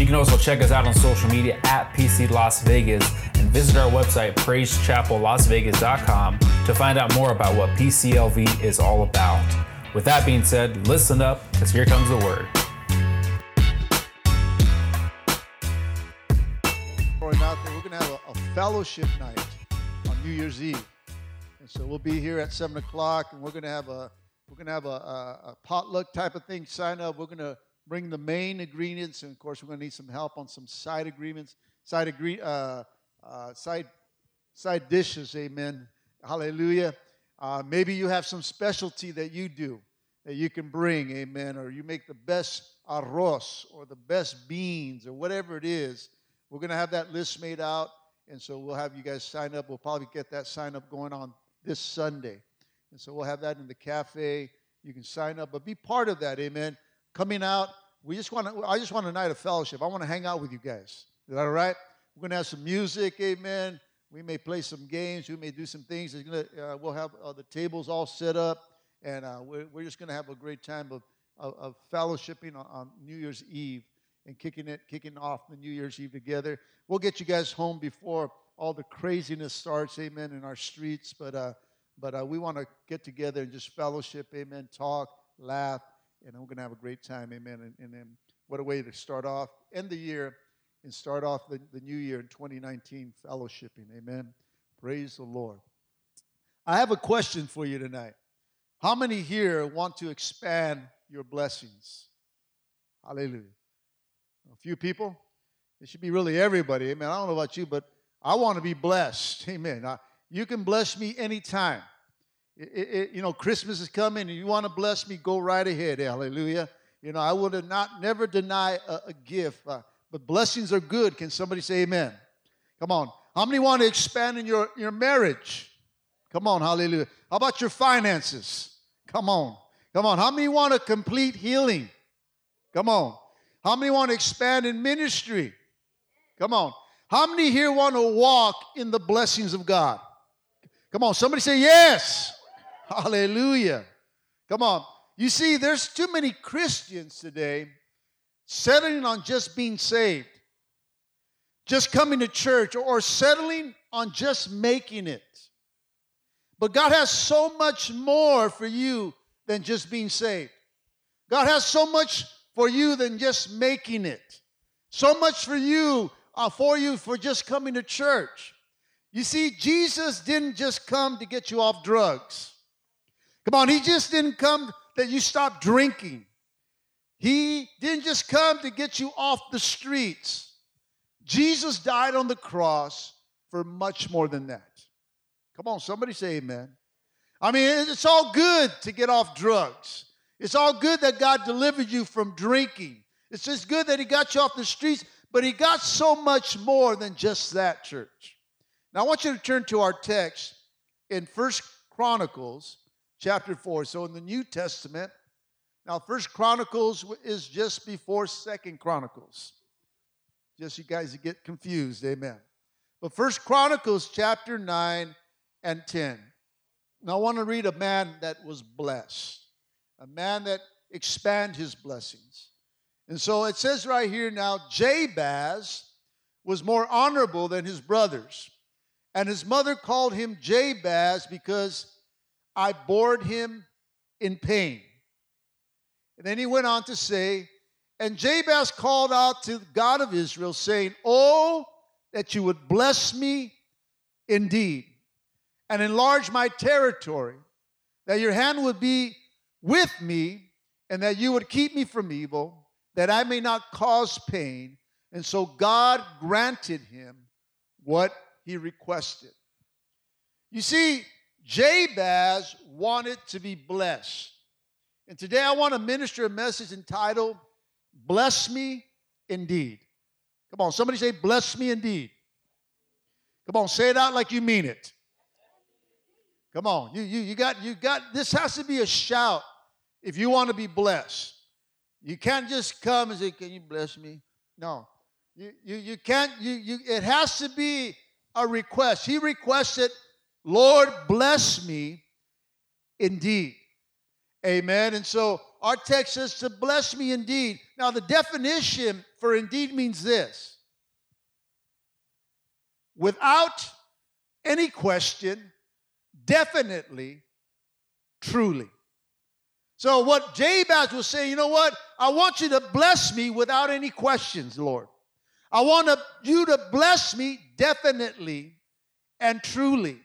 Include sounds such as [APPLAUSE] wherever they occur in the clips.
You can also check us out on social media at PC Las Vegas and visit our website, praisechapellasvegas.com, to find out more about what PCLV is all about. With that being said, listen up, because here comes the word. we're going to have a, fellowship night on New Year's Eve, and so we'll be here at seven o'clock, and we're going to have a we're going to have a, a, a potluck type of thing. Sign up. We're going to bring the main ingredients, and of course, we're going to need some help on some side agreements, side agree, uh, uh, side side dishes. Amen. Hallelujah. Uh, maybe you have some specialty that you do that you can bring. Amen. Or you make the best arroz or the best beans or whatever it is. We're going to have that list made out, and so we'll have you guys sign up. We'll probably get that sign up going on this Sunday. And so we'll have that in the cafe. You can sign up, but be part of that. Amen coming out. We just want to, I just want a night of fellowship. I want to hang out with you guys. Is that all right? We're going to have some music, amen. We may play some games. We may do some things. Gonna, uh, we'll have uh, the tables all set up, and uh, we're, we're just going to have a great time of, of, of fellowshipping on, on, New Year's Eve and kicking it, kicking off the New Year's Eve together. We'll get you guys home before all the craziness starts, amen, in our streets. But uh, but uh, we want to get together and just fellowship, amen, talk, laugh, and we're going to have a great time. Amen. And, and, and, what a way to start off, end the year, and start off the, the new year in 2019 fellowshipping. Amen. Praise the Lord. I have a question for you tonight. How many here want to expand your blessings? Hallelujah. A few people? It should be really everybody. Amen. I don't know about you, but I want to be blessed. [LAUGHS] Amen. Now, you can bless me anytime. It, it, you know, Christmas is coming and you want to bless me, go right ahead. Hallelujah. You know, I would not never deny a, a gift, uh, but blessings are good. Can somebody say amen? Come on. How many want to expand in your, your marriage? Come on, hallelujah. How about your finances? Come on. Come on. How many want a complete healing? Come on. How many want to expand in ministry? Come on. How many here want to walk in the blessings of God? Come on, somebody say yes. Hallelujah. Come on. You see, there's too many Christians today settling on just being saved, just coming to church, or settling on just making it. But God has so much more for you than just being saved. God has so much for you than just making it. So much for you, uh, for you for just coming to church. You see, Jesus didn't just come to get you off drugs. Come on, he just didn't come that you stop drinking. He didn't just come to get you off the streets. Jesus died on the cross for much more than that. Come on, somebody say amen. I mean, it's all good to get off drugs. It's all good that God delivered you from drinking. It's just good that He got you off the streets, but He got so much more than just that, church. Now, I want you to turn to our text in First Chronicles chapter 4. So in the New Testament, now First Chronicles is just before Second Chronicles. Just you guys get confused, amen. But First Chronicles chapter 9 and 10. Now I want to read a man that was blessed, a man that expand his blessings. And so it says right here now, Jabez was more honorable than his brothers. And his mother called him Jabez because I bored him in pain. And then he went on to say, And Jabez called out to the God of Israel, saying, Oh, that you would bless me indeed and enlarge my territory, that your hand would be with me, and that you would keep me from evil, that I may not cause pain. And so God granted him what he requested. You see, Jabez wanted to be blessed. And today I want to minister a message entitled, Bless Me Indeed. Come on, somebody say, Bless me indeed. Come on, say it out like you mean it. Come on. You, you, you got, you got, this has to be a shout if you want to be blessed. You can't just come and say, Can you bless me? No. You, you, you can't, you, you, it has to be a request. He requested, Lord, bless me indeed. Amen. And so our text says to bless me indeed. Now, the definition for indeed means this without any question, definitely, truly. So, what Jabez was saying, you know what? I want you to bless me without any questions, Lord. I want you to bless me definitely and truly.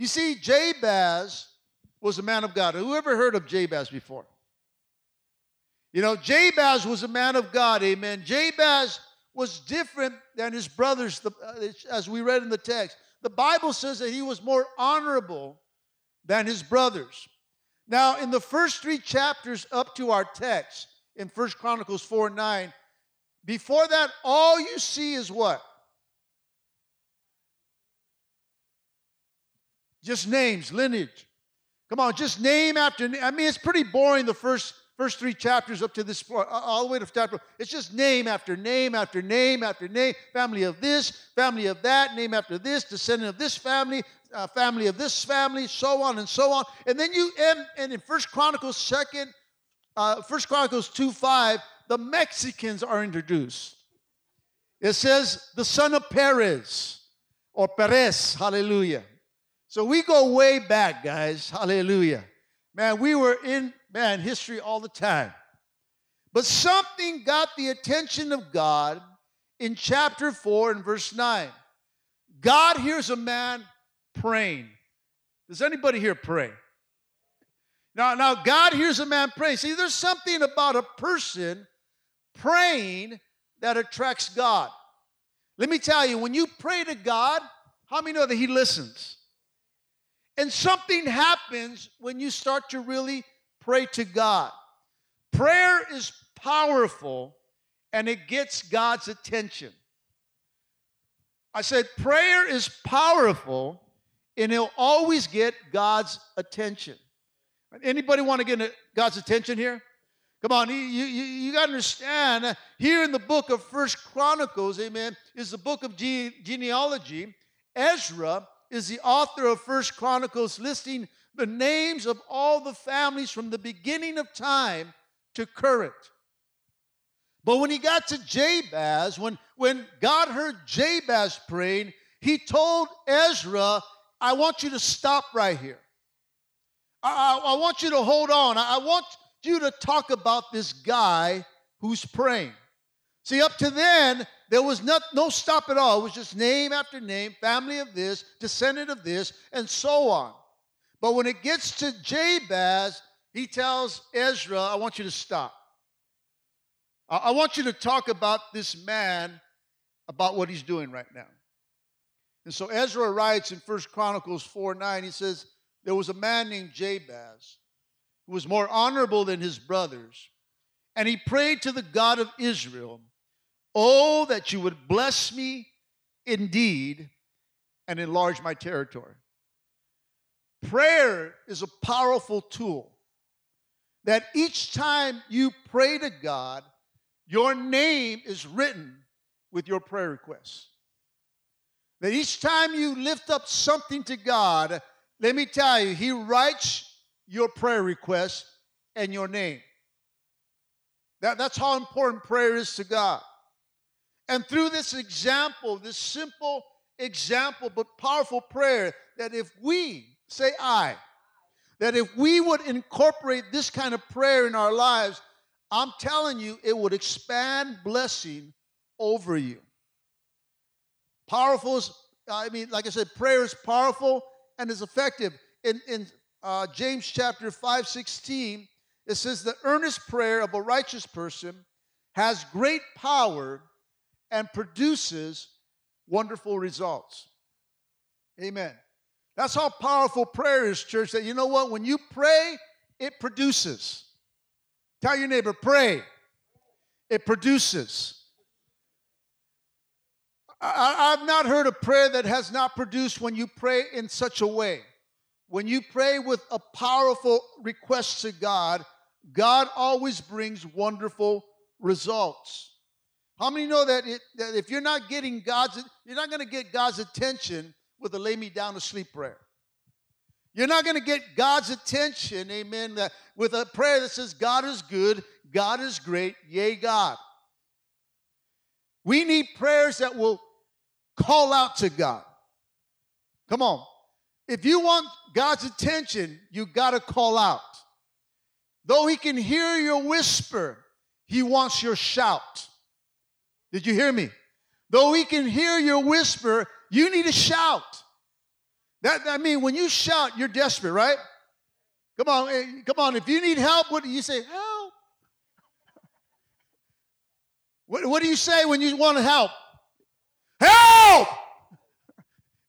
You see, Jabez was a man of God. Who ever heard of Jabez before? You know, Jabez was a man of God, amen. Jabez was different than his brothers, uh, as we read in the text. The Bible says that he was more honorable than his brothers. Now, in the first three chapters up to our text, in First Chronicles 4 and 9, before that, all you see is what? Just names, lineage. Come on, just name after name. I mean, it's pretty boring the first first three chapters up to this point, all the way to chapter. It's just name after name after name after name. Family of this, family of that, name after this, descendant of this family, uh, family of this family, so on and so on. And then you end, and in First Chronicles second, uh, First Chronicles two five, the Mexicans are introduced. It says the son of Perez or Perez, hallelujah. So we go way back, guys, hallelujah. Man, we were in man history all the time. But something got the attention of God in chapter 4 and verse 9. God hears a man praying. Does anybody here pray? Now, now God hears a man praying. See, there's something about a person praying that attracts God. Let me tell you, when you pray to God, how many know that He listens? And something happens when you start to really pray to God. Prayer is powerful and it gets God's attention. I said, prayer is powerful and it'll always get God's attention. Anybody want to get God's attention here? Come on, you, you, you got to understand. Here in the book of First Chronicles, amen, is the book of ge- genealogy. Ezra is the author of First Chronicles, listing the names of all the families from the beginning of time to current. But when he got to Jabez, when, when God heard Jabez praying, he told Ezra, I want you to stop right here. I, I, I want you to hold on. I, I want you to talk about this guy who's praying. See, up to then, there was not, no stop at all. It was just name after name, family of this, descendant of this, and so on. But when it gets to Jabez, he tells Ezra, I want you to stop. I, I want you to talk about this man, about what he's doing right now. And so Ezra writes in First Chronicles 4 9, he says, There was a man named Jabez who was more honorable than his brothers, and he prayed to the God of Israel, Oh, that you would bless me indeed and enlarge my territory. Prayer is a powerful tool that each time you pray to God, your name is written with your prayer requests. That each time you lift up something to God, let me tell you, He writes your prayer request and your name. That, that's how important prayer is to God. And through this example, this simple example but powerful prayer, that if we Say I. That if we would incorporate this kind of prayer in our lives, I'm telling you, it would expand blessing over you. Powerful is, I mean, like I said, prayer is powerful and is effective. In, in uh, James chapter 5, 16, it says, The earnest prayer of a righteous person has great power and produces wonderful results. Amen. That's how powerful prayer is, church. That you know what? When you pray, it produces. Tell your neighbor, pray. It produces. I, have not heard a prayer that has not produced when you pray in such a way. when you pray with a powerful request to God, God always brings wonderful results. How many know that, it, that if you're not getting God's, you're not going to get God's attention with a lay me down to sleep prayer. You're not going to get God's attention, amen, with a prayer that says, God is good, God is great, yay, God. We need prayers that will call out to God. Come on. If you want God's attention, you got to call out. Though He can hear your whisper, He wants your shout. Did you hear me? Though we can hear your whisper, you need to shout. That I mean, when you shout, you're desperate, right? Come on, eh, come on. If you need help, what do you say? Help. What, what do you say when you want to help? Help!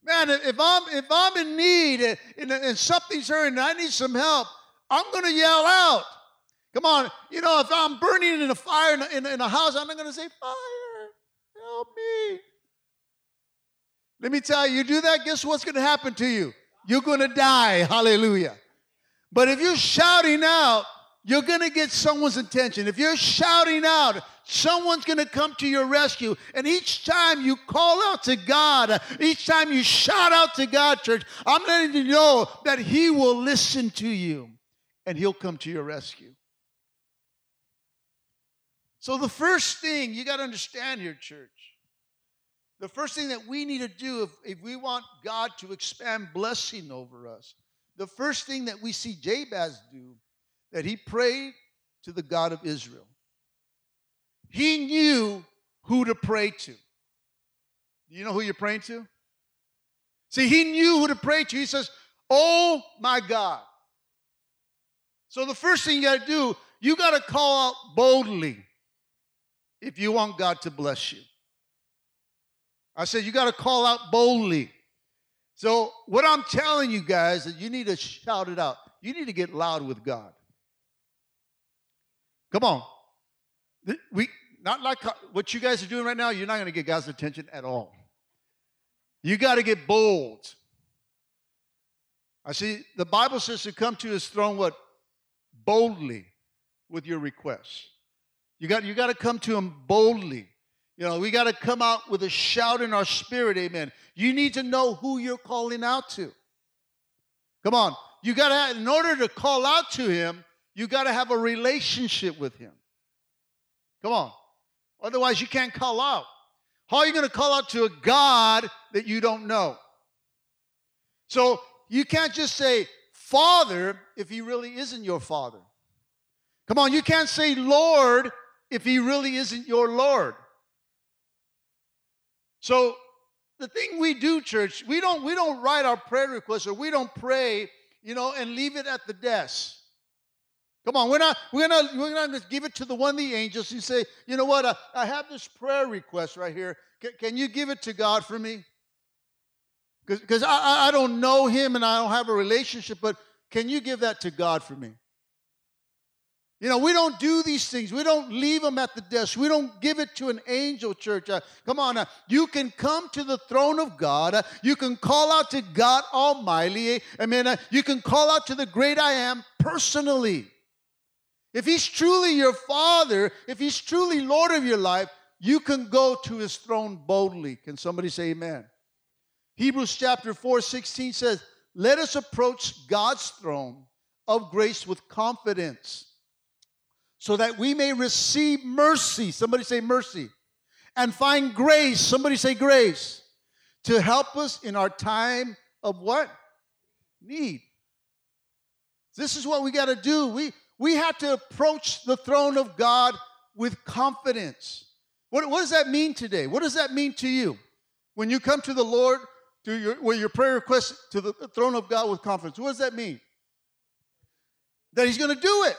Man, if I'm if I'm in need and, and something's hurting, I need some help. I'm going to yell out. Come on, you know, if I'm burning in a fire in a, in a house, I'm not going to say, "Fire, help me." Let me tell you, you do that, guess what's going to happen to you? You're going to die. Hallelujah. But if you're shouting out, you're going to get someone's attention. If you're shouting out, someone's going to come to your rescue. And each time you call out to God, each time you shout out to God, church, I'm letting you know that He will listen to you and He'll come to your rescue. So, the first thing you got to understand here, church, the first thing that we need to do if, if we want God to expand blessing over us, the first thing that we see Jabez do, that he prayed to the God of Israel. He knew who to pray to. You know who you're praying to? See, he knew who to pray to. He says, Oh my God. So the first thing you got to do, you got to call out boldly if you want God to bless you. I said, you got to call out boldly. So, what I'm telling you guys is you need to shout it out. You need to get loud with God. Come on. We not like what you guys are doing right now, you're not going to get God's attention at all. You got to get bold. I see the Bible says to come to his throne what boldly with your requests. You got you got to come to him boldly. You know, we got to come out with a shout in our spirit, amen. You need to know who you're calling out to. Come on. You got to, in order to call out to him, you got to have a relationship with him. Come on. Otherwise, you can't call out. How are you going to call out to a God that you don't know? So you can't just say, Father, if he really isn't your father. Come on, you can't say Lord if he really isn't your Lord. So the thing we do, church, we don't we don't write our prayer requests or we don't pray, you know, and leave it at the desk. Come on, we're not we're not we're not to give it to the one of the angels who say, you know what, I, I have this prayer request right here. Can, can you give it to God for me? Because I, I don't know him and I don't have a relationship, but can you give that to God for me? You know, we don't do these things. We don't leave them at the desk. We don't give it to an angel church. Uh, come on, uh, you can come to the throne of God. Uh, you can call out to God Almighty. Amen. uh, you can call out to the great I am personally. If He's truly your Father, if He's truly Lord of your life, you can go to His throne boldly. Can somebody say Amen? Hebrews chapter 4 16 says, Let us approach God's throne of grace with confidence so that we may receive mercy. Somebody say mercy. And find grace. Somebody say grace. To help us in our time of what? Need. This is what we got to do. We, we have to approach the throne of God with confidence. What, what does that mean today? What does that mean to you? When you come to the Lord, to your, with your prayer request to the throne of God with confidence, what does that mean? That He's going to do it.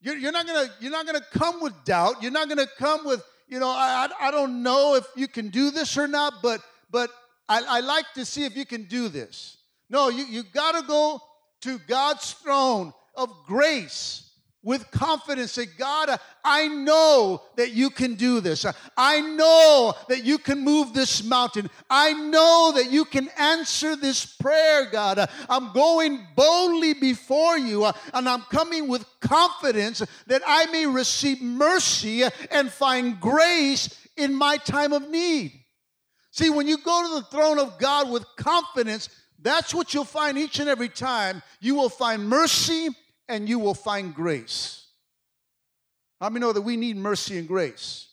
You're, you're not gonna you're not gonna come with doubt. You're not gonna come with you know I, I, I don't know if you can do this or not, but but I, I like to see if you can do this. No, you you gotta go to God's throne of grace with confidence say, God, I know that you can do this. I know that you can move this mountain. I know that you can answer this prayer, God. I'm going boldly before you and I'm coming with confidence that I may receive mercy and find grace in my time of need. See, when you go to the throne of God with confidence, that's what you'll find each and every time. You will find mercy and you will find grace. How many know that we need mercy and grace?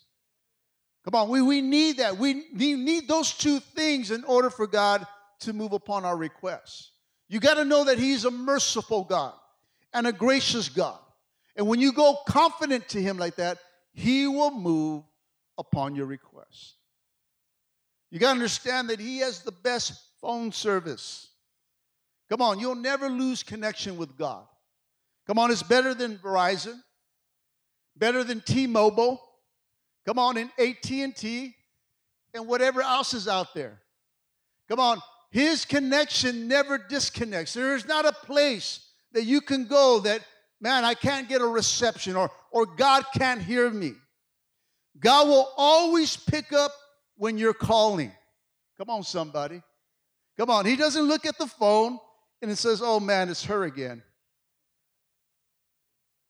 Come on, we, we need that. We need, need those two things in order for God to move upon our requests. You got to know that He's a merciful God and a gracious God. And when you go confident to Him like that, He will move upon your request. You got to understand that He has the best phone service. Come on, you'll never lose connection with God. Come on, it's better than Verizon, better than T-Mobile. Come on, in AT&T and whatever else is out there. Come on, his connection never disconnects. There is not a place that you can go that, man, I can't get a reception or, or God can't hear me. God will always pick up when you're calling. Come on, somebody. Come on. He doesn't look at the phone and it says, oh man, it's her again.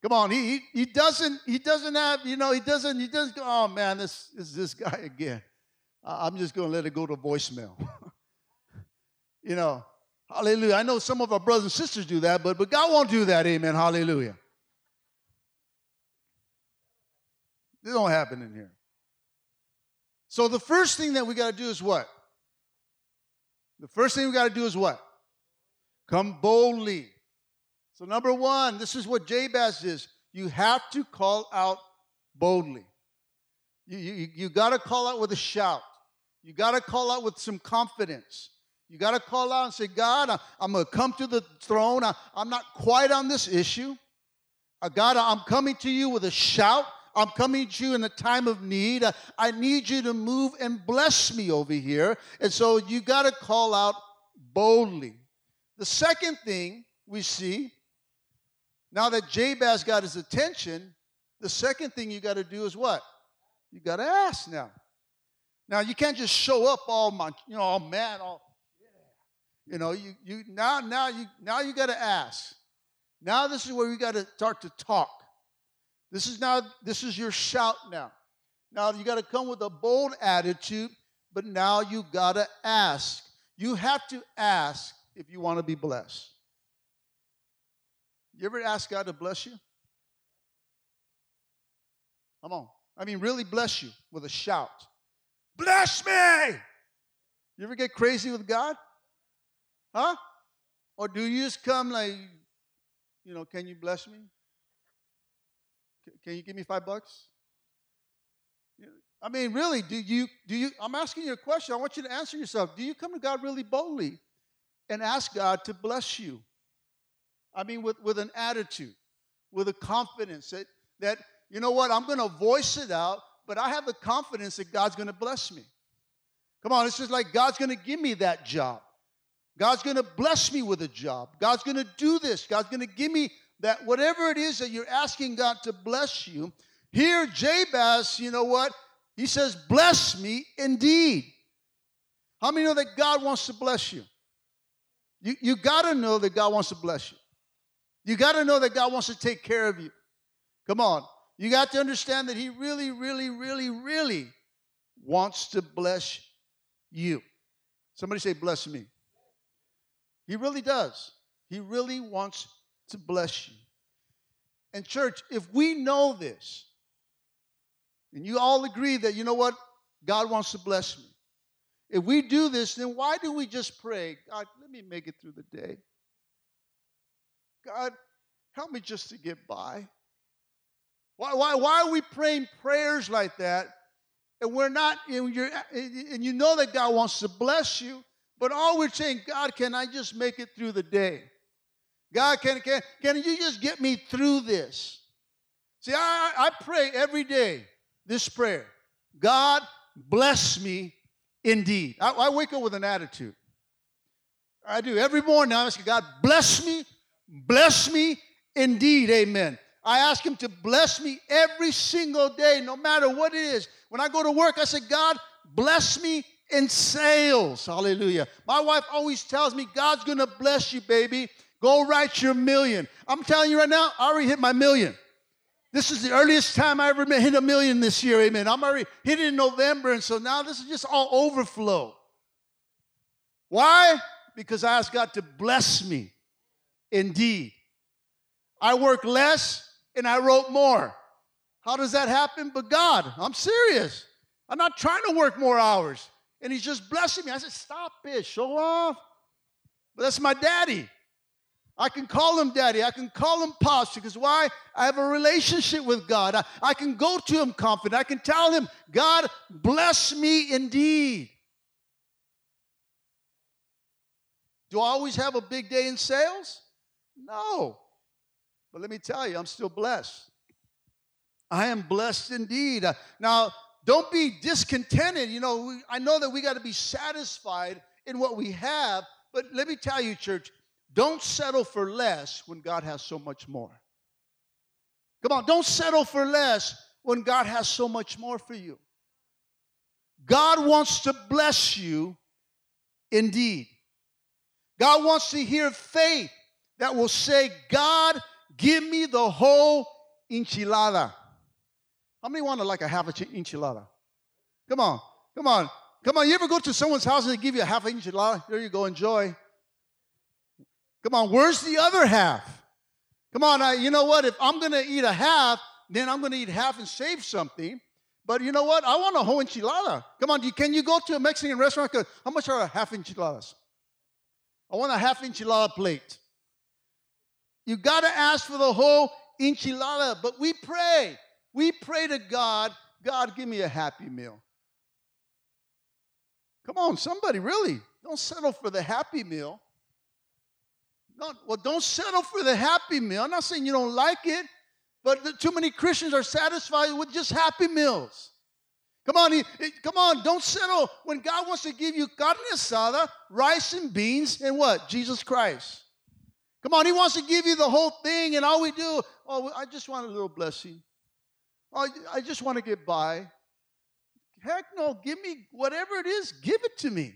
Come on, he, he, doesn't he doesn't have you know he doesn't he doesn't go oh man this is this guy again. I'm just going to let it go to voicemail. [LAUGHS] you know, hallelujah. I know some of our brothers and sisters do that, but but God won't do that. Amen. Hallelujah. This don't happen in here. So the first thing that we got to do is what? The first thing we got to do is what? Come boldly. So, number one, this is what Jabez is. You have to call out boldly. You, you, you got to call out with a shout. You got to call out with some confidence. You got to call out and say, God, I, am going to come to the throne. I, am not quite on this issue. Uh, God, I'm coming to you with a shout. I'm coming to you in a time of need. Uh, I need you to move and bless me over here. And so you got to call out boldly. The second thing we see now that Jabez got his attention, the second thing you got to do is what? You got to ask now. Now you can't just show up all my, you know, all mad, all. You know, you you now now you now you got to ask. Now this is where we got to start to talk. This is now this is your shout now. Now you got to come with a bold attitude, but now you got to ask. You have to ask if you want to be blessed. You ever ask God to bless you? Come on. I mean, really bless you with a shout. Bless me! You ever get crazy with God? Huh? Or do you just come like, you know, can you bless me? Can you give me five bucks? I mean, really, do you, do you, I'm asking you a question. I want you to answer yourself. Do you come to God really boldly and ask God to bless you? I mean, with, with an attitude, with a confidence that, that, you know what, I'm going to voice it out, but I have the confidence that God's going to bless me. Come on, it's just like God's going to give me that job. God's going to bless me with a job. God's going to do this. God's going to give me that whatever it is that you're asking God to bless you. Here, Jabez, you know what? He says, Bless me indeed. How many know that God wants to bless you? You, you got to know that God wants to bless you. You got to know that God wants to take care of you. Come on. You got to understand that He really, really, really, really wants to bless you. Somebody say, Bless me. He really does. He really wants to bless you. And, church, if we know this, and you all agree that, you know what, God wants to bless me. If we do this, then why do we just pray, God, let me make it through the day? God, help me just to get by. Why, why, why are we praying prayers like that? And we're not, and, you're, and you know that God wants to bless you, but all we're saying, God, can I just make it through the day? God, can, can, can you just get me through this? See, I, I pray every day this prayer God, bless me indeed. I, I wake up with an attitude. I do. Every morning I ask God, bless me Bless me indeed, amen. I ask Him to bless me every single day, no matter what it is. When I go to work, I say, God, bless me in sales. Hallelujah. My wife always tells me, God's going to bless you, baby. Go write your million. I'm telling you right now, I already hit my million. This is the earliest time I ever hit a million this year, amen. I'm already hit it in November, and so now this is just all overflow. Why? Because I asked God to bless me indeed. I work less and I wrote more. How does that happen? But God, I'm serious. I'm not trying to work more hours. And He's just blessing me. I said, Stop it, show off. But that's my daddy. I can call him daddy. I can call him pops because why? I have a relationship with God. I, I can go to him confident. I can tell him, God, bless me indeed. Do I always have a big day in sales? No. But let me tell you, I'm still blessed. I am blessed indeed. Uh, now, don't be discontented. You know, I know that we got to be satisfied in what we have, but let me tell you, church, don't settle for less when God has so much more. Come on, don't settle for less when God has so much more for you. God wants to bless you indeed. God wants to hear faith that will say, God, give me the whole enchilada. How many want to like a half enchilada? Come on, come on, come on. You ever go to someone's house and they give you a half enchilada? There you go, enjoy. Come on, where's the other half? Come on, I, you know what? If I'm going to eat a half, then I'm going to eat half and save something. But you know what? I want a whole enchilada. Come on, can you go to a Mexican restaurant? How much are a half enchiladas? I want a half enchilada plate. You got to ask for the whole enchilada. But we pray. We pray to God, God, give me a happy meal. Come on, somebody, really. Don't settle for the happy meal. Not, well, don't settle for the happy meal. I'm not saying you don't like it, but too many Christians are satisfied with just happy meals. Come on, come on, don't settle when God wants to give you carne asada, rice and beans, and what? Jesus Christ. Come on, He wants to give you the whole thing, and all we do, oh, I just want a little blessing. Oh, I just want to get by. Heck no, give me whatever it is, give it to me.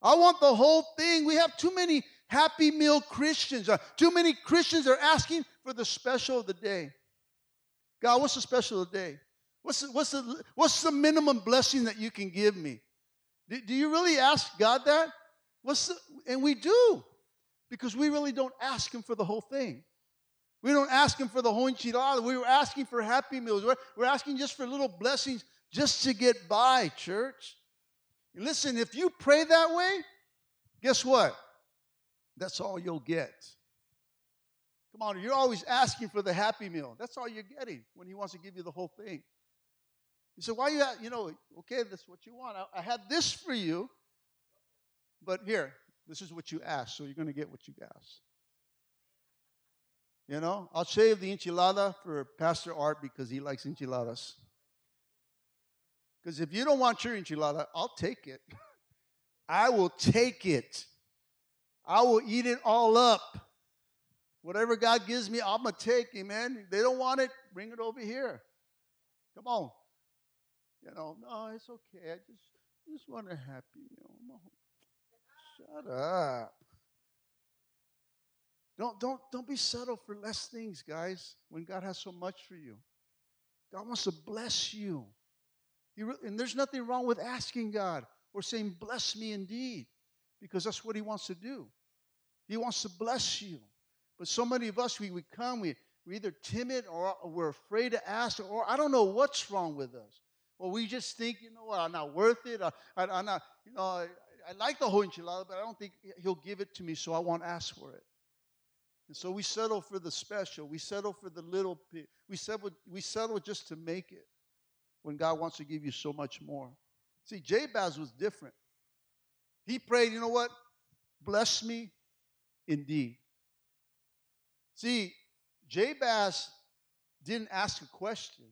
I want the whole thing. We have too many happy meal Christians. Uh, too many Christians are asking for the special of the day. God, what's the special of the day? What's the, what's the, what's the minimum blessing that you can give me? Do, do you really ask God that? What's the, and we do because we really don't ask Him for the whole thing. We don't ask Him for the whole enchilada. We were asking for happy meals. We're, we're asking just for little blessings just to get by, church. listen, if you pray that way, guess what? That's all you'll get. Come on, you're always asking for the happy meal. That's all you're getting when he wants to give you the whole thing. You say, why you, have, you know, okay, that's what you want. I, I had this for you, but here, this is what you asked, so you're going to get what you asked. You know, I'll save the enchilada for Pastor Art because he likes enchiladas. Because if you don't want your enchilada, I'll take it. [LAUGHS] I will take it. I will eat it all up. Whatever God gives me, I'm going to take, amen. They don't want it, bring it over here. Come on. You know, no, it's okay. I just, just want a happy meal. Shut up. Don't, don't, don't be settled for less things, guys, when God has so much for you. God wants to bless you. Re- and there's nothing wrong with asking God or saying, Bless me indeed, because that's what He wants to do. He wants to bless you. But so many of us, we, we come, we, we're either timid or we're afraid to ask, or I don't know what's wrong with us. Or we just think, you know what, I'm not worth it. I, I, am not, you know, I, like the whole enchilada, but I don't think he'll give it to me, so I won't ask for it. And so we settle for the special. We settle for the little. We settle, we settle just to make it when God wants to give you so much more. See, Jabez was different. He prayed, you know what? Bless me indeed. See, Jabez didn't ask a question.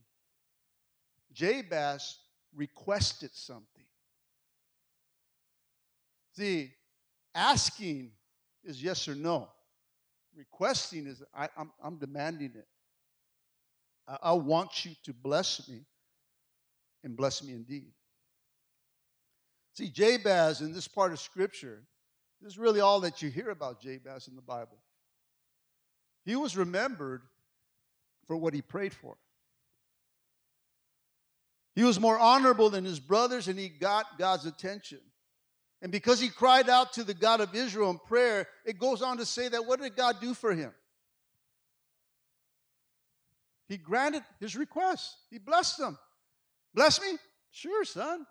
Jabez requested something. See, asking is yes or no. Requesting is I, am demanding it. I want you to bless me and bless me indeed. See, Jabez in this part of Scripture, this is really all that you hear about Jabez in the Bible. He was remembered for what he prayed for. He was more honorable than his brothers and he got God's attention. And because he cried out to the God of Israel in prayer, it goes on to say that what did God do for him? He granted his request. He blessed them. Bless me? Sure, son.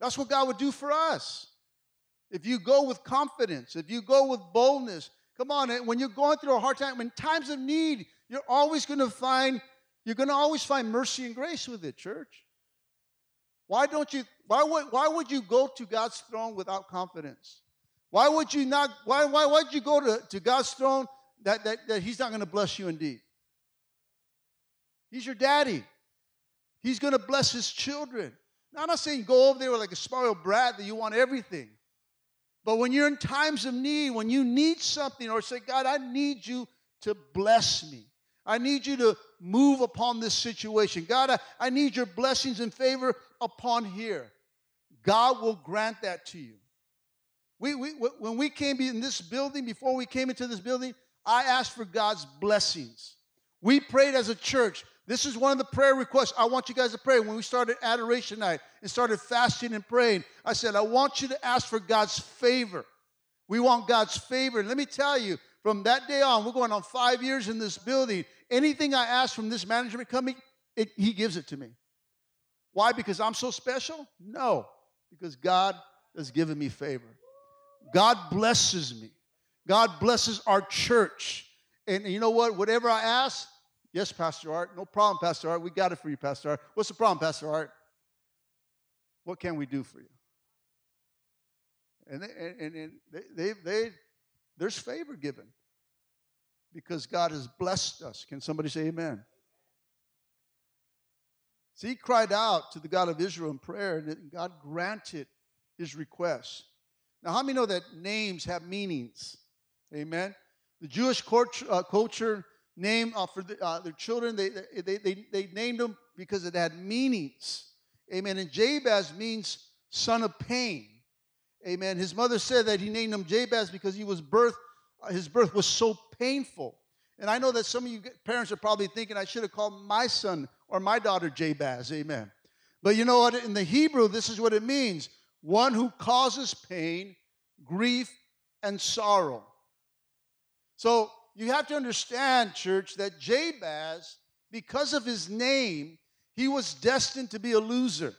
That's what God would do for us. If you go with confidence, if you go with boldness, come on, when you're going through a hard time, in times of need, you're always going to find, you're going to always find mercy and grace with it, church. Why don't you, why would, why would you go to God's throne without confidence? Why would you not, why, why, would you go to, to God's throne that, that, that He's not going to bless you indeed? He's your daddy. He's going to bless His children. Now, I'm not saying go over there like a spoiled brat that you want everything. But when you're in times of need, when you need something, or say, God, I need you to bless me. I need you to move upon this situation. God, I, I need your blessings and favor upon here. God will grant that to you. We, we, when we came in this building, before we came into this building, I asked for God's blessings. We prayed as a church. This is one of the prayer requests I want you guys to pray. When we started adoration night and started fasting and praying, I said, I want you to ask for God's favor. We want God's favor. Let me tell you, from that day on, we're going on five years in this building. Anything I ask from this management company, it, He gives it to me. Why? Because I'm so special? No, because God has given me favor. God blesses me. God blesses our church. And you know what? Whatever I ask, Yes, Pastor Art. No problem, Pastor Art. We got it for you, Pastor Art. What's the problem, Pastor Art? What can we do for you? And, they, and, and they, they, they, there's favor given because God has blessed us. Can somebody say amen? See, he cried out to the God of Israel in prayer, and God granted his request. Now, how many know that names have meanings? Amen. The Jewish uh, culture name uh, for the, uh, their children. They, they, they, they named them because it had meanings. Amen. And Jabez means son of pain. Amen. His mother said that he named him Jabez because he was birth, uh, his birth was so painful. And I know that some of you parents are probably thinking I should have called my son or my daughter Jabez. Amen. But you know what? In the Hebrew, this is what it means one who causes pain, grief, and sorrow. So you have to understand, church, that Jabez, because of his name, he was destined to be a loser.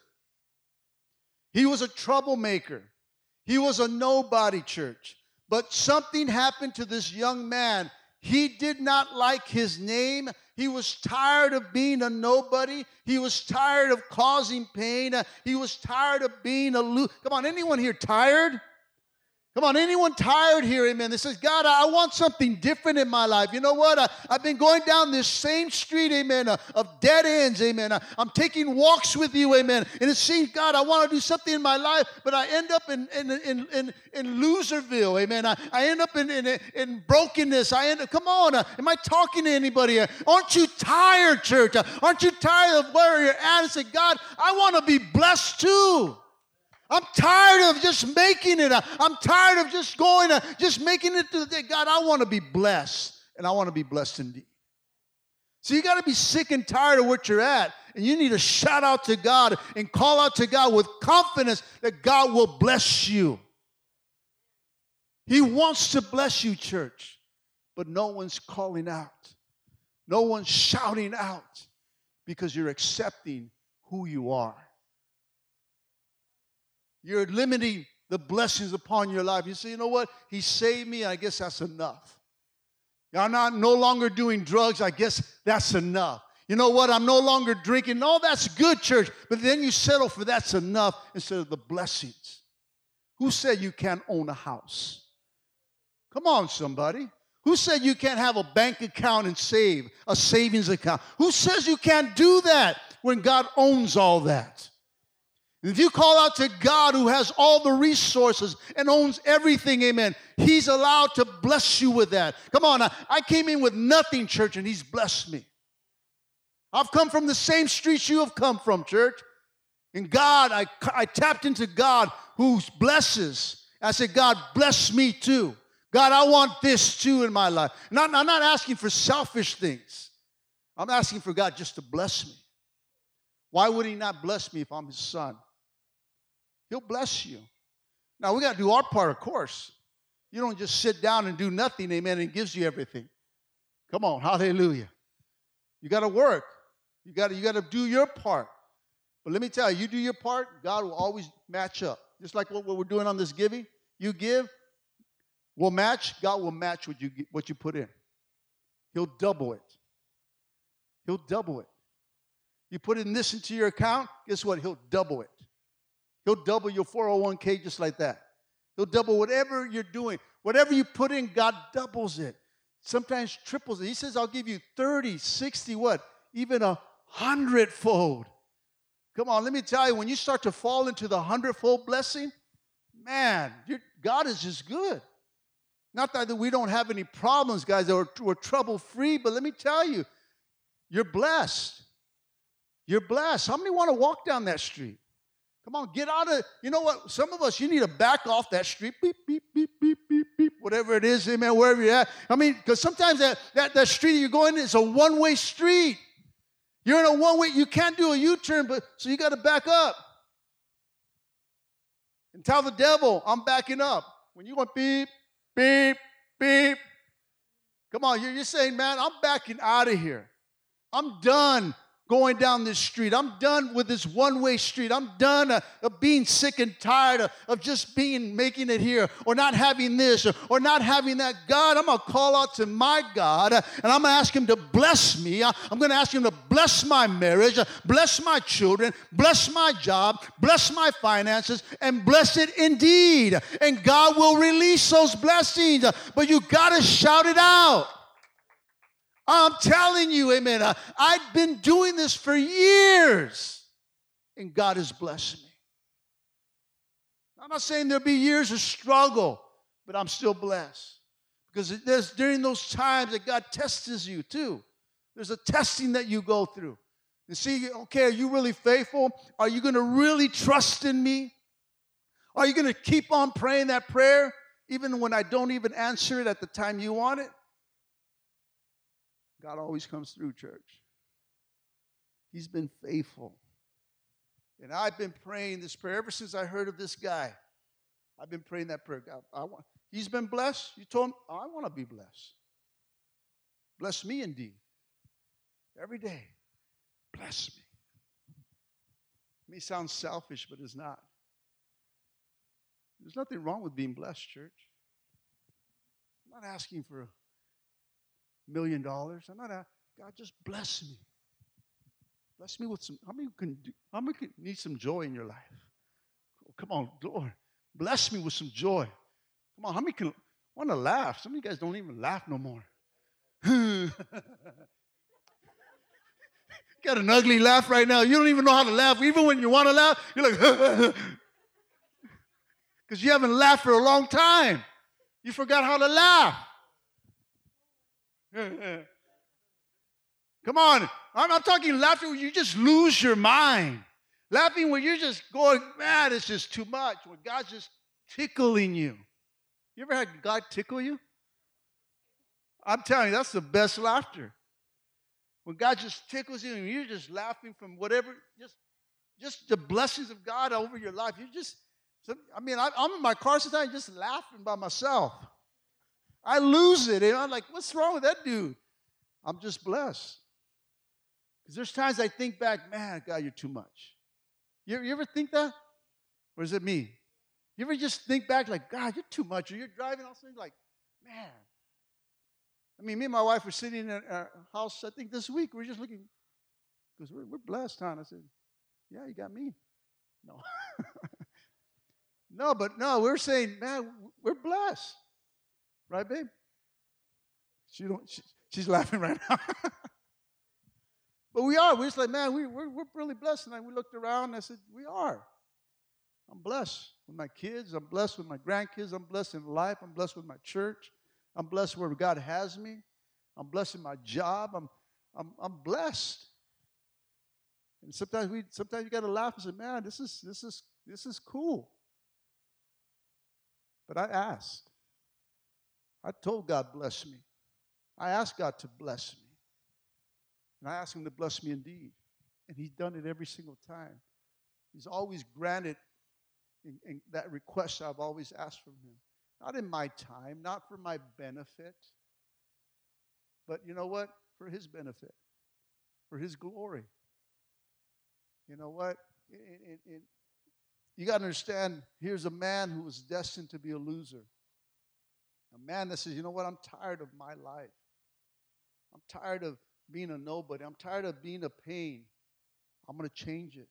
He was a troublemaker. He was a nobody, church. But something happened to this young man. He did not like his name. He was tired of being a nobody. He was tired of causing pain. He was tired of being a loser. Come on, anyone here tired? Come on, anyone tired here, amen? That says, God, I want something different in my life. You know what? I, have been going down this same street, amen, uh, of dead ends, amen. I, I'm taking walks with you, amen. And it seems, God, I want to do something in my life, but I end up in, in, in, in, in loserville, amen. I, I end up in, in, in brokenness. I end up, come on, uh, am I talking to anybody? Aren't you tired, church? Uh, aren't you tired of where you're at? And say, God, I want to be blessed too. I'm tired of just making it. I'm tired of just going, just making it to the day. God, I want to be blessed, and I want to be blessed indeed. So you got to be sick and tired of what you're at, and you need to shout out to God and call out to God with confidence that God will bless you. He wants to bless you, church, but no one's calling out. No one's shouting out because you're accepting who you are. You're limiting the blessings upon your life. You say, you know what? He saved me. I guess that's enough. I'm not no longer doing drugs. I guess that's enough. You know what? I'm no longer drinking. No, that's good, church. But then you settle for that's enough instead of the blessings. Who said you can't own a house? Come on, somebody. Who said you can't have a bank account and save, a savings account? Who says you can't do that when God owns all that? If you call out to God who has all the resources and owns everything, amen, He's allowed to bless you with that. Come on, I, I came in with nothing, church, and He's blessed me. I've come from the same streets you have come from, church. And God, I, I tapped into God who blesses. I said, God, bless me too. God, I want this too in my life. Not, I'm not asking for selfish things. I'm asking for God just to bless me. Why would He not bless me if I'm His son? He'll bless you. Now, we got to do our part, of course. You don't just sit down and do nothing, amen, and gives you everything. Come on, [LAUGHS] hallelujah. You got to work. You got to you got to do your part. But let me tell you, you do your part, God will always match up. Just like what, what we're doing on this giving. You give, we'll match, God will match what you what you put in. He'll double it. He'll double it. You put in this into your account, guess what? He'll double it. He'll double your 401k just like that. He'll double whatever you're doing. Whatever you put in, God doubles it. Sometimes triples it. He says, I'll give you 30, 60, what? Even a hundredfold. Come on, let me tell you, when you start to fall into the hundredfold blessing, man, God is just good. Not that we don't have any problems, guys, we're, we're trouble free, but let me tell you, you're blessed. You're blessed. How many want to walk down that street? Come on, get out of, you know what? Some of us, you need to back off that street, beep, beep, beep, beep, beep, beep, whatever it is, amen, wherever you're at. I mean, because sometimes that, that, that street you're going is a one way street. You're in a one way, you can't do a U turn, but so you got to back up. And tell the devil, I'm backing up. When you want beep, beep, beep, come on, you're, you're saying, man, I'm backing out of here. I'm done going down this street. I'm done with this one way street. I'm done uh, of being sick and tired of, of, just being, making it here or not having this or, or not having that. God, I'm going to call out to my God uh, and I'm going to ask Him to bless me. Uh, I'm going to ask Him to bless my marriage, uh, bless my children, bless my job, bless my finances, and bless it indeed. And God will release those blessings. Uh, but you got to shout it out. I'm telling you, amen. I, I've been doing this for years, and God has blessed me. I'm not saying there'll be years of struggle, but I'm still blessed. Because there's during those times that God tests you too. There's a testing that you go through. And see, okay, are you really faithful? Are you going to really trust in me? Are you going to keep on praying that prayer even when I don't even answer it at the time you want it? God always comes through, church. He's been faithful. And I've been praying this prayer ever since I heard of this guy. I've been praying that prayer. God, I want, he's been blessed. You told him, oh, I want to be blessed. Bless me indeed. Every day. Bless me. It may sound selfish, but it's not. There's nothing wrong with being blessed, church. I'm not asking for million dollars. I'm not a God, just bless me. Bless me with some. How many can do, how many can need some joy in your life? Oh, come on, Lord, bless me with some joy. Come on, how many can want to laugh? Some of you guys don't even laugh no more. [LAUGHS] got an ugly laugh right now. You don't even know how to laugh. Even when you want to laugh, you're like, [LAUGHS] because you haven't laughed for a long time. You forgot how to laugh. [LAUGHS] Come on. I'm not talking laughter where you just lose your mind. Laughing where you're just going, man, it's just too much. When God's just tickling you. You ever had God tickle you? I'm telling you, that's the best laughter. When God just tickles you and you're just laughing from whatever, just just the blessings of God over your life. You just, I mean, I, am in my car sometimes just laughing by myself. I lose it. And I'm like, what's wrong with that dude? I'm just blessed. Because there's times I think back, man, God, you're too much. You, you ever think that? Or is it me? You ever just think back like, God, you're too much? Or you're driving all things like, man. I mean, me and my wife were sitting in our house, I think this week. We are just looking, because we're, we're blessed, huh? I said, yeah, you got me. No. [LAUGHS] no, but no, we're saying, man, we're blessed. Right, babe? She don't, she, she's laughing right now. [LAUGHS] but we are. We're just like, man, we, we're, we're really blessed. And we looked around and I said, we are. I'm blessed with my kids. I'm blessed with my grandkids. I'm blessed in life. I'm blessed with my church. I'm blessed where God has me. I'm blessed in my job. I'm, I'm, I'm blessed. And sometimes we sometimes you got to laugh and say, "Man, this is this is this is cool." But I asked. I told God, "Bless me." I asked God to bless me, and I asked Him to bless me indeed, and He's done it every single time. He's always granted in, in that request I've always asked from Him, not in my time, not for my benefit, but you know what? For His benefit, for His glory. You know what? It, it, it, you got to understand here's a man who was destined to be a loser. A man that says, you know what? I'm tired of my life. I'm tired of being a nobody. I'm tired of being a pain. I'm going to change it.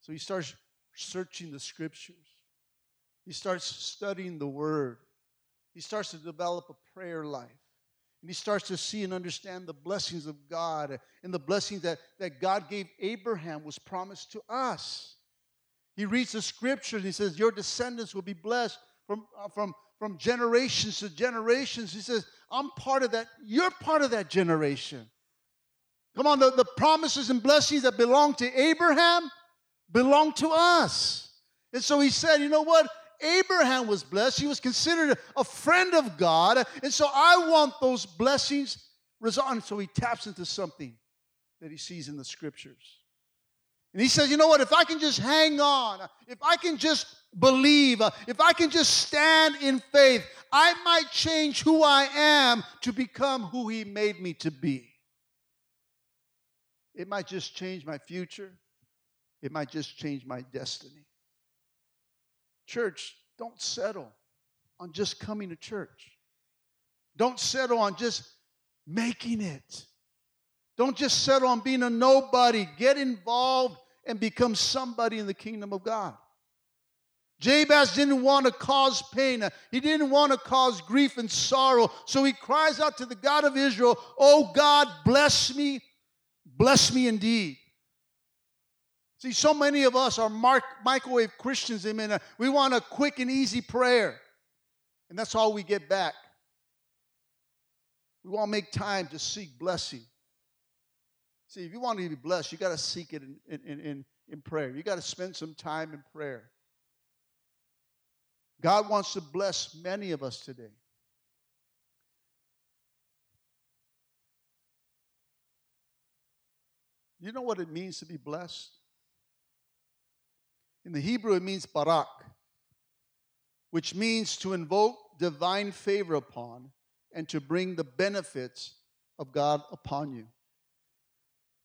So he starts searching the scriptures. He starts studying the word. He starts to develop a prayer life. And he starts to see and understand the blessings of God and the blessings that, that God gave Abraham was promised to us. He reads the scriptures and he says, Your descendants will be blessed from, uh, from, from generations to generations. He says, I'm part of that. You're part of that generation. Come on, the, the promises and blessings that belong to Abraham belong to us. And so he said, You know what? Abraham was blessed. He was considered a friend of God. And so I want those blessings resound. So he taps into something that he sees in the scriptures. And he says, you know what? If I can just hang on, if I can just believe, uh, if I can just stand in faith, I might change who I am to become who he made me to be. It might just change my future, it might just change my destiny. Church, don't settle on just coming to church. Don't settle on just making it. Don't just settle on being a nobody. Get involved and become somebody in the kingdom of God. Jabez didn't want to cause pain. He didn't want to cause grief and sorrow. So he cries out to the God of Israel, Oh God, bless me, bless me indeed. See, so many of us are mark, microwave Christians, amen. We want a quick and easy prayer, and that's all we get back. We want to make time to seek blessing. See, if you want to be blessed, you got to seek it in, in, in, in prayer. You got to spend some time in prayer. God wants to bless many of us today. You know what it means to be blessed? In the Hebrew, it means barak, which means to invoke divine favor upon and to bring the benefits of God upon you.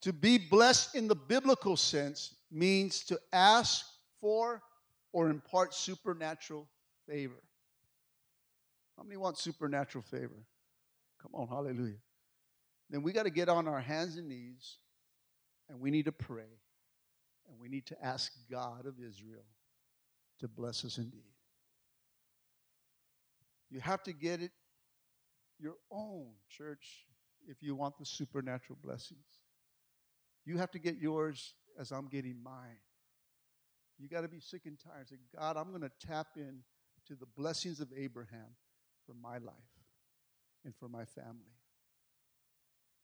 To be blessed in the biblical sense means to ask for or impart supernatural favor. How many want supernatural favor? Come on, hallelujah. Then we got to get on our hands and knees and we need to pray and we need to ask God of Israel to bless us indeed. You have to get it your own, church, if you want the supernatural blessings. You have to get yours as I'm getting mine. You got to be sick and tired. Say, God, I'm going to tap in to the blessings of Abraham for my life and for my family.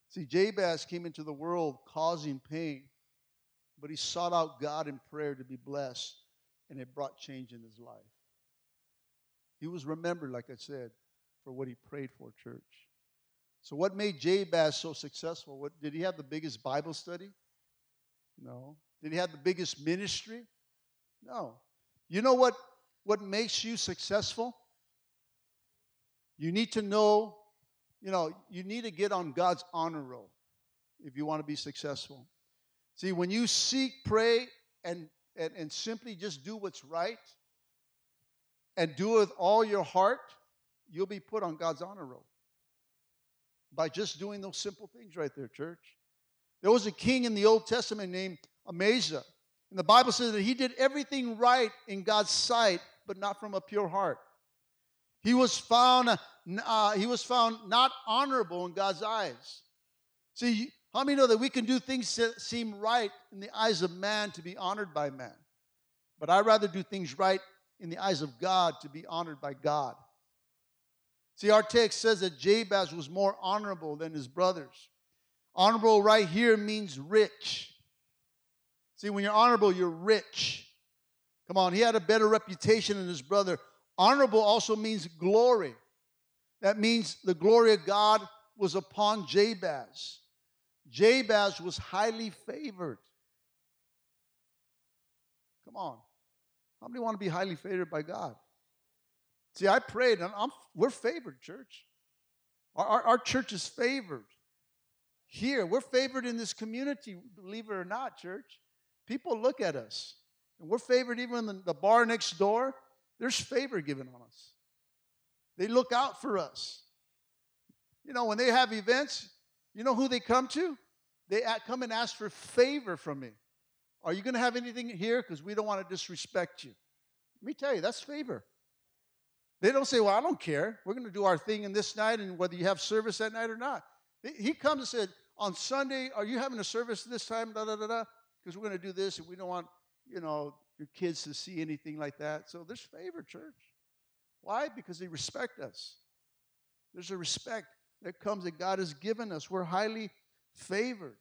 See, Jabez came into the world causing pain but he sought out God in prayer to be blessed, and it brought change in his life. He was remembered, like I said, for what he prayed for, church. So, what made Jabez so successful? What, did he have the biggest Bible study? No. Did he have the biggest ministry? No. You know what, what makes you successful? You need to know, you know, you need to get on God's honor roll if you want to be successful. See, when you seek, pray, and, and, and simply just do what's right and do it with all your heart, you'll be put on God's honor roll by just doing those simple things right there, church. There was a king in the Old Testament named Amaziah. And the Bible says that he did everything right in God's sight, but not from a pure heart. He was found, uh, he was found not honorable in God's eyes. See, how many know that we can do things that seem right in the eyes of man to be honored by man? But I'd rather do things right in the eyes of God to be honored by God. See, our text says that Jabez was more honorable than his brothers. Honorable right here means rich. See, when you're honorable, you're rich. Come on, he had a better reputation than his brother. Honorable also means glory. That means the glory of God was upon Jabez. Jabez was highly favored. Come on. How many want to be highly favored by God? See, I prayed, and I'm, we're favored, church. Our, our, our church is favored. Here, we're favored in this community, believe it or not, church. People look at us, and we're favored even in the, bar next door. There's favor given on us. They look out for us. You know, when they have events, you know who they come to? They come and ask for favor from me. Are you going to have anything here? Because we don't want to disrespect you. Let me tell you, that's favor. They don't say, Well, I don't care. We're going to do our thing in this night, and whether you have service that night or not. He comes and said, On Sunday, are you having a service this time? Da da da da. Because we're going to do this, and we don't want, you know, your kids to see anything like that. So there's favor, church. Why? Because they respect us. There's a respect that comes that God has given us. We're highly favored.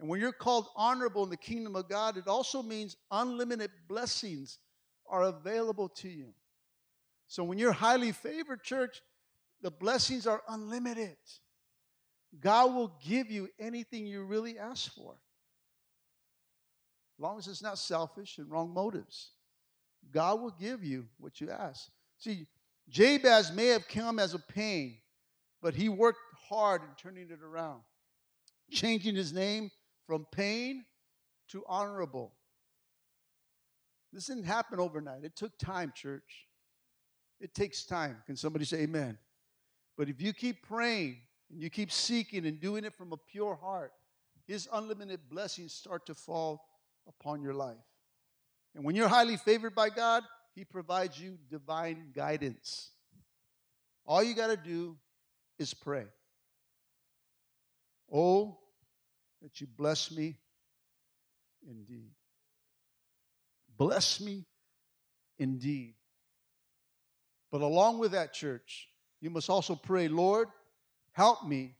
And when you're called honorable in the kingdom of God, it also means unlimited blessings are available to you. So when you're highly favored, church, the blessings are unlimited. God will give you anything you really ask for. As long as it's not selfish and wrong motives. God will give you what you ask. See, Jabez may have come as a pain, but he worked hard in turning it around, changing his name from pain to honorable. This didn't happen overnight. It took time, church. It takes time. Can somebody say amen? But if you keep praying and you keep seeking and doing it from a pure heart, His unlimited blessings start to fall upon your life. And when you're highly favored by God, He provides you divine guidance. All you got to do is pray. Oh, that you bless me indeed. Bless me indeed. But along with that, church, you must also pray, Lord, help me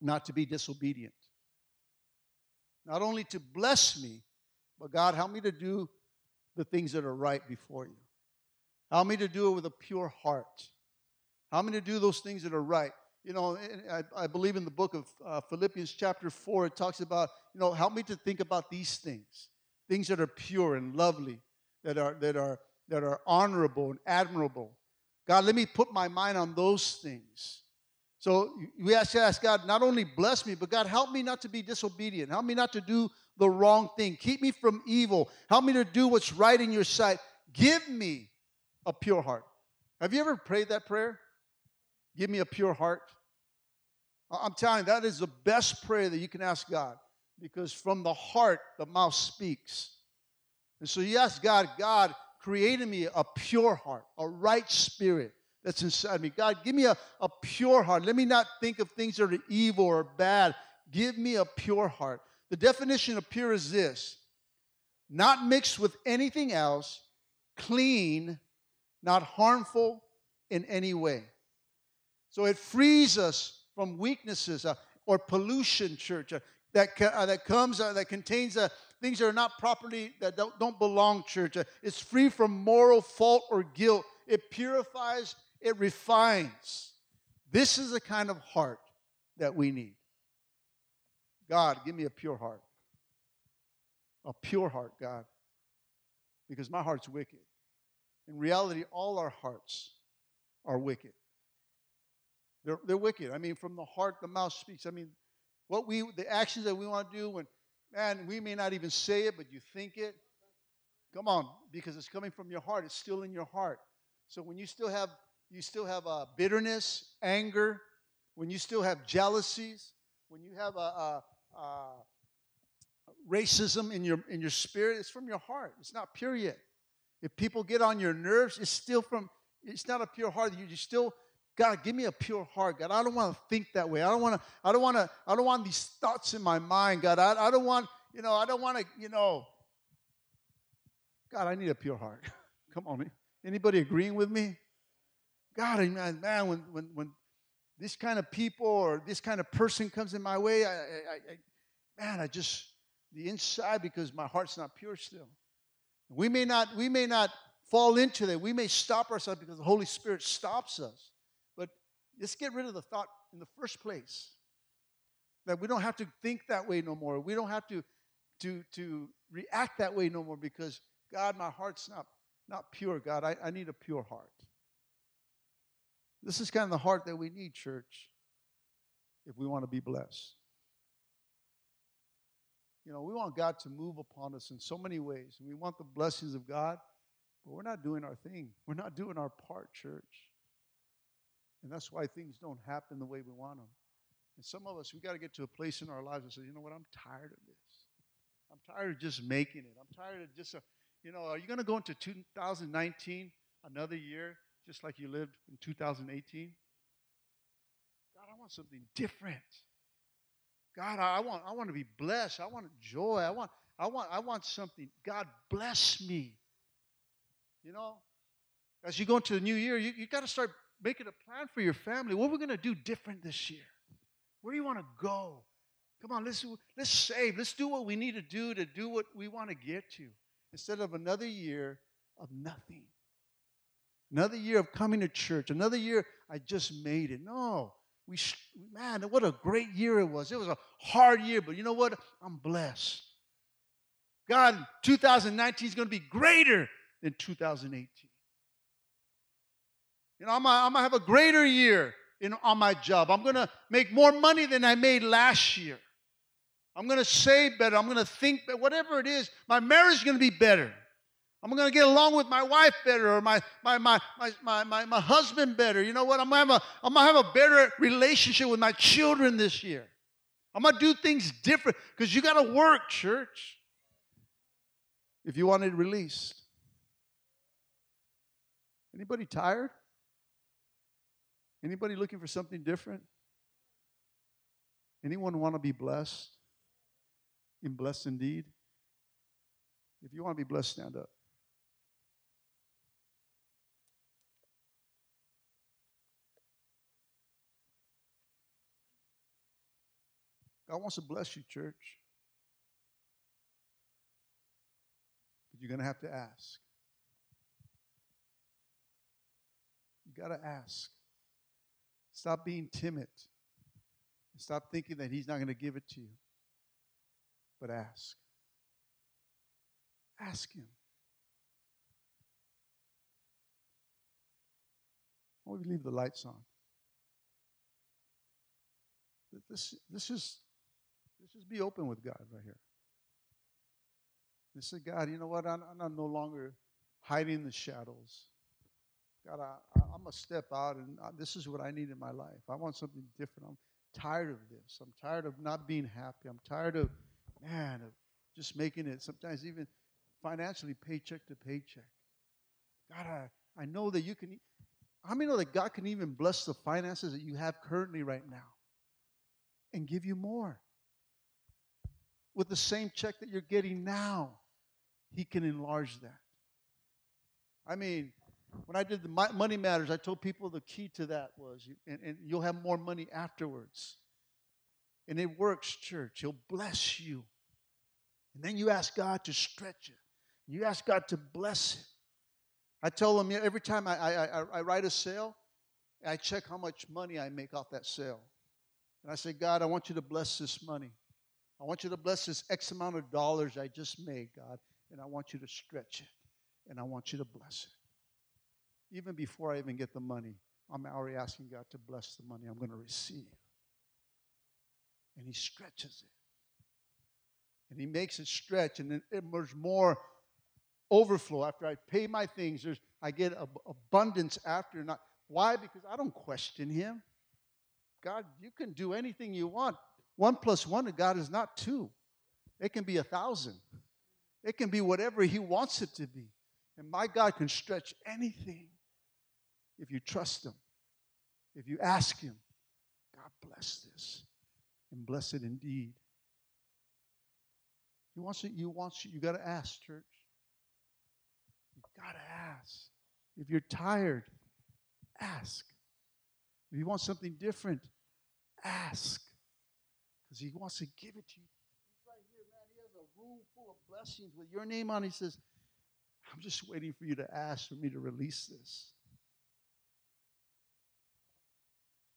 not to be disobedient. Not only to bless me, but God, help me to do the things that are right before you. Help me to do it with a pure heart. Help me to do those things that are right. You know, I, I believe in the book of uh, Philippians, chapter 4, it talks about, you know, help me to think about these things things that are pure and lovely, that are, that are that are honorable and admirable. God, let me put my mind on those things. So we have to ask God, not only bless me, but God, help me not to be disobedient. Help me not to do the wrong thing. Keep me from evil. Help me to do what's right in your sight. Give me a pure heart. Have you ever prayed that prayer? Give me a pure heart. I'm telling you, that is the best prayer that you can ask God because from the heart, the mouth speaks. And so you ask God, God, create in me a pure heart, a right spirit that's inside me. God, give me a, a pure heart. Let me not think of things that are evil or bad. Give me a pure heart. The definition of pure is this not mixed with anything else, clean, not harmful in any way. So it frees us from weaknesses uh, or pollution, church, uh, that, uh, that comes, uh, that contains uh, things that are not properly, that don't, don't belong, church. Uh, it's free from moral fault or guilt. It purifies, it refines. This is the kind of heart that we need. God, give me a pure heart. A pure heart, God. Because my heart's wicked. In reality, all our hearts are wicked. They're, they're wicked. I mean, from the heart, the mouth speaks. I mean, what we, the actions that we want to do when Man, we may not even say it, but you think it. Come on, because it's coming from your heart. It's still in your heart. So when you still have you still have uh, bitterness, anger, when you still have jealousies, when you have a, racism in your in your spirit, it's from your heart. It's not pure yet. If people get on your nerves, it's still from. It's not a pure heart. You still God, give me a pure heart, God. I don't want to think that way. I don't want to, I don't want to, I don't want these thoughts in my mind, God. I, I don't want, you know, I don't want to, you know. God, I need a pure heart. [LAUGHS] Come on. Anybody agreeing with me? God, man, uh, man when, when, when this kind of people or this kind of person comes in my way, I, I, I, man, I just, the inside, because my heart's not pure still. We may not, we may not fall into that. We may stop ourselves because the Holy Spirit stops us. But let's get rid of the thought in the first place. That we don't have to think that way no more. We don't have to, to, to react that way no more because God, my heart's not, not pure. God, I, I need a pure heart. This is kind of the heart that we need, church, if we want to be blessed. You know, we want God to move upon us in so many ways. We want the blessings of God, but we're not doing our thing. We're not doing our part, church. And that's why things don't happen the way we want them. And some of us, we got to get to a place in our lives and say, you know what, I'm tired of this. I'm tired of just making it. I'm tired of just, uh, you know, are you going to go into 2019, another year, just like you lived in 2018? God, I want something different. God, I want, I want to be blessed. I want joy. I want, I want, I want something. God, bless me. You know, as you go into the new year, you, you got to start making a plan for your family. What are we going to do different this year? Where do you want to go? Come on, let's, let's save. Let's do what we need to do to do what we want to get to instead of another year of nothing. Another year of coming to church. Another year, I just made it. No. We, man, what a great year it was. It was a hard year, but you know what? I'm blessed. God, 2019 is going to be greater than 2018. You know, I'm going to have a greater year in, on my job. I'm going to make more money than I made last year. I'm going to save better. I'm going to think better. Whatever it is, my marriage is going to be better. I'm going to get along with my wife better or my, my, my, my, my, my, husband better. You know what? I'm going, to have a, I'm going to have a better relationship with my children this year. I'm going to do things different because you got to work, church, if you want it released. Anybody tired? Anybody looking for something different? Anyone want to be blessed? In blessed indeed? If you want to be blessed, stand up. God wants to bless you, church. But you're going to have to ask. You got to ask. Stop being timid. Stop thinking that He's not going to give it to you. But ask. Ask Him. Why don't we leave the lights on? This, this is just be open with God right here. They say, God, you know what? I'm, I'm no longer hiding the shadows. God, I, am going to step out, and I, this is what I need in my life. I want something different. I'm tired of this. I'm tired of not being happy. I'm tired of, man, of just making it sometimes even financially paycheck to paycheck. God, I, I know that you can. How many know that God can even bless the finances that you have currently right now and give you more? With the same check that you're getting now, He can enlarge that. I mean, when I did the money matters, I told people the key to that was, and, and you'll have more money afterwards. And it works, church. He'll bless you. And then you ask God to stretch it. You ask God to bless it. I tell them every time I, I, I, write a sale, I check how much money I make off that sale. And I say, God, I want you to bless this money. I want you to bless this X amount of dollars I just made, God, and I want you to stretch it, and I want you to bless it. Even before I even get the money, I'm already asking God to bless the money I'm going to receive. And He stretches it. And He makes it stretch, and then there's more overflow after I pay my things. There's I get abundance after. Not why? Because I don't question Him. God, you can do anything you want. One plus one to God is not two, it can be a thousand. It can be whatever He wants it to be. And my God can stretch anything if you trust Him, if you ask Him. God bless this and bless it indeed. He wants it, you wants you, you got to ask, church. You got to ask. If you're tired, ask. If you want something different, ask. Because He wants to give it to you. He's right here, man. He has a room full of blessings with your name on it. He says, I'm just waiting for you to ask for me to release this.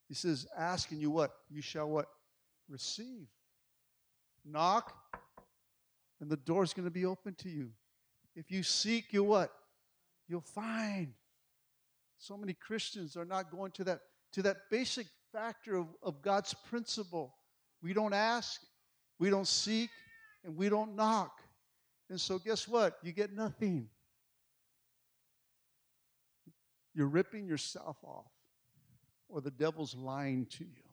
He says, Ask and you what? You shall what? Receive. Knock, and the door's going to be open to you. If you seek, you what? You'll find. So many Christians are not going to that to that basic factor of, of God's principle. We don't ask, we don't seek, and we don't knock. And so guess what? You get nothing. You're ripping yourself off, or the devil's lying to you.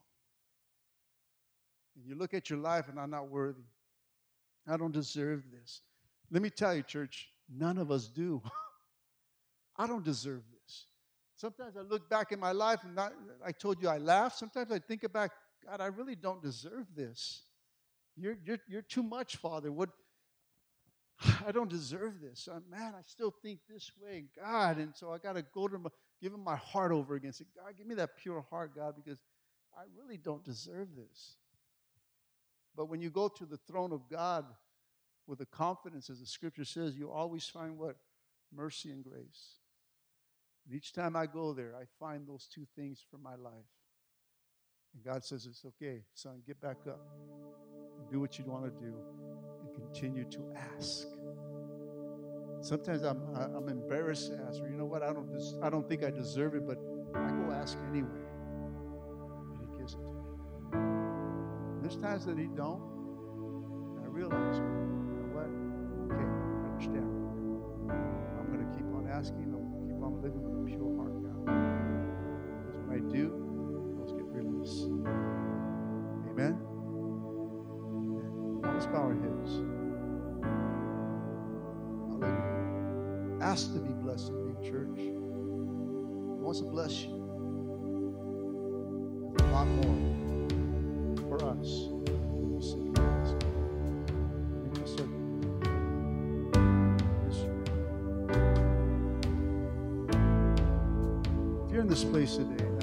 And you look at your life and I'm not worthy. I don't deserve this. Let me tell you, church, none of us do. [LAUGHS] I don't deserve this. Sometimes I look back in my life and not, I told you I laugh. Sometimes I think about, God, I really don't deserve this. You're, you're, you're too much, Father. What, I don't deserve this. Uh, man, I still think this way, God. And so I got to go to him, give him my heart over again. Say, God, give me that pure heart, God, because I really don't deserve this. But when you go to the throne of God with the confidence, as the scripture says, you always find what? Mercy and grace. And each time I go there, I find those two things for my life. And God says, It's okay, son, get back up do what you want to do and continue to ask. Sometimes I'm, I'm embarrassed to ask, or you know what, I don't, des- I don't think I deserve it, but I go ask anyway. And He gives it to me. And There's times that He don't, and I realize, you know what, okay, I understand. I'm going to keep on asking, I'm going to keep on living with a pure heart, God. Because when I do, Amen? Let's bow our heads. Hallelujah. Ask to be blessed in church. He wants to bless you. A lot more for us. when we seek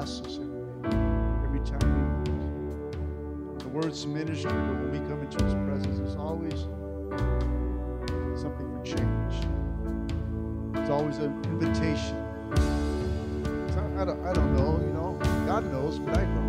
this every day, every time we meet. The word's ministry, but when we come into His presence, there's always something for change. There's always an invitation. I, don't, I don't know, you know. God knows, but I don't.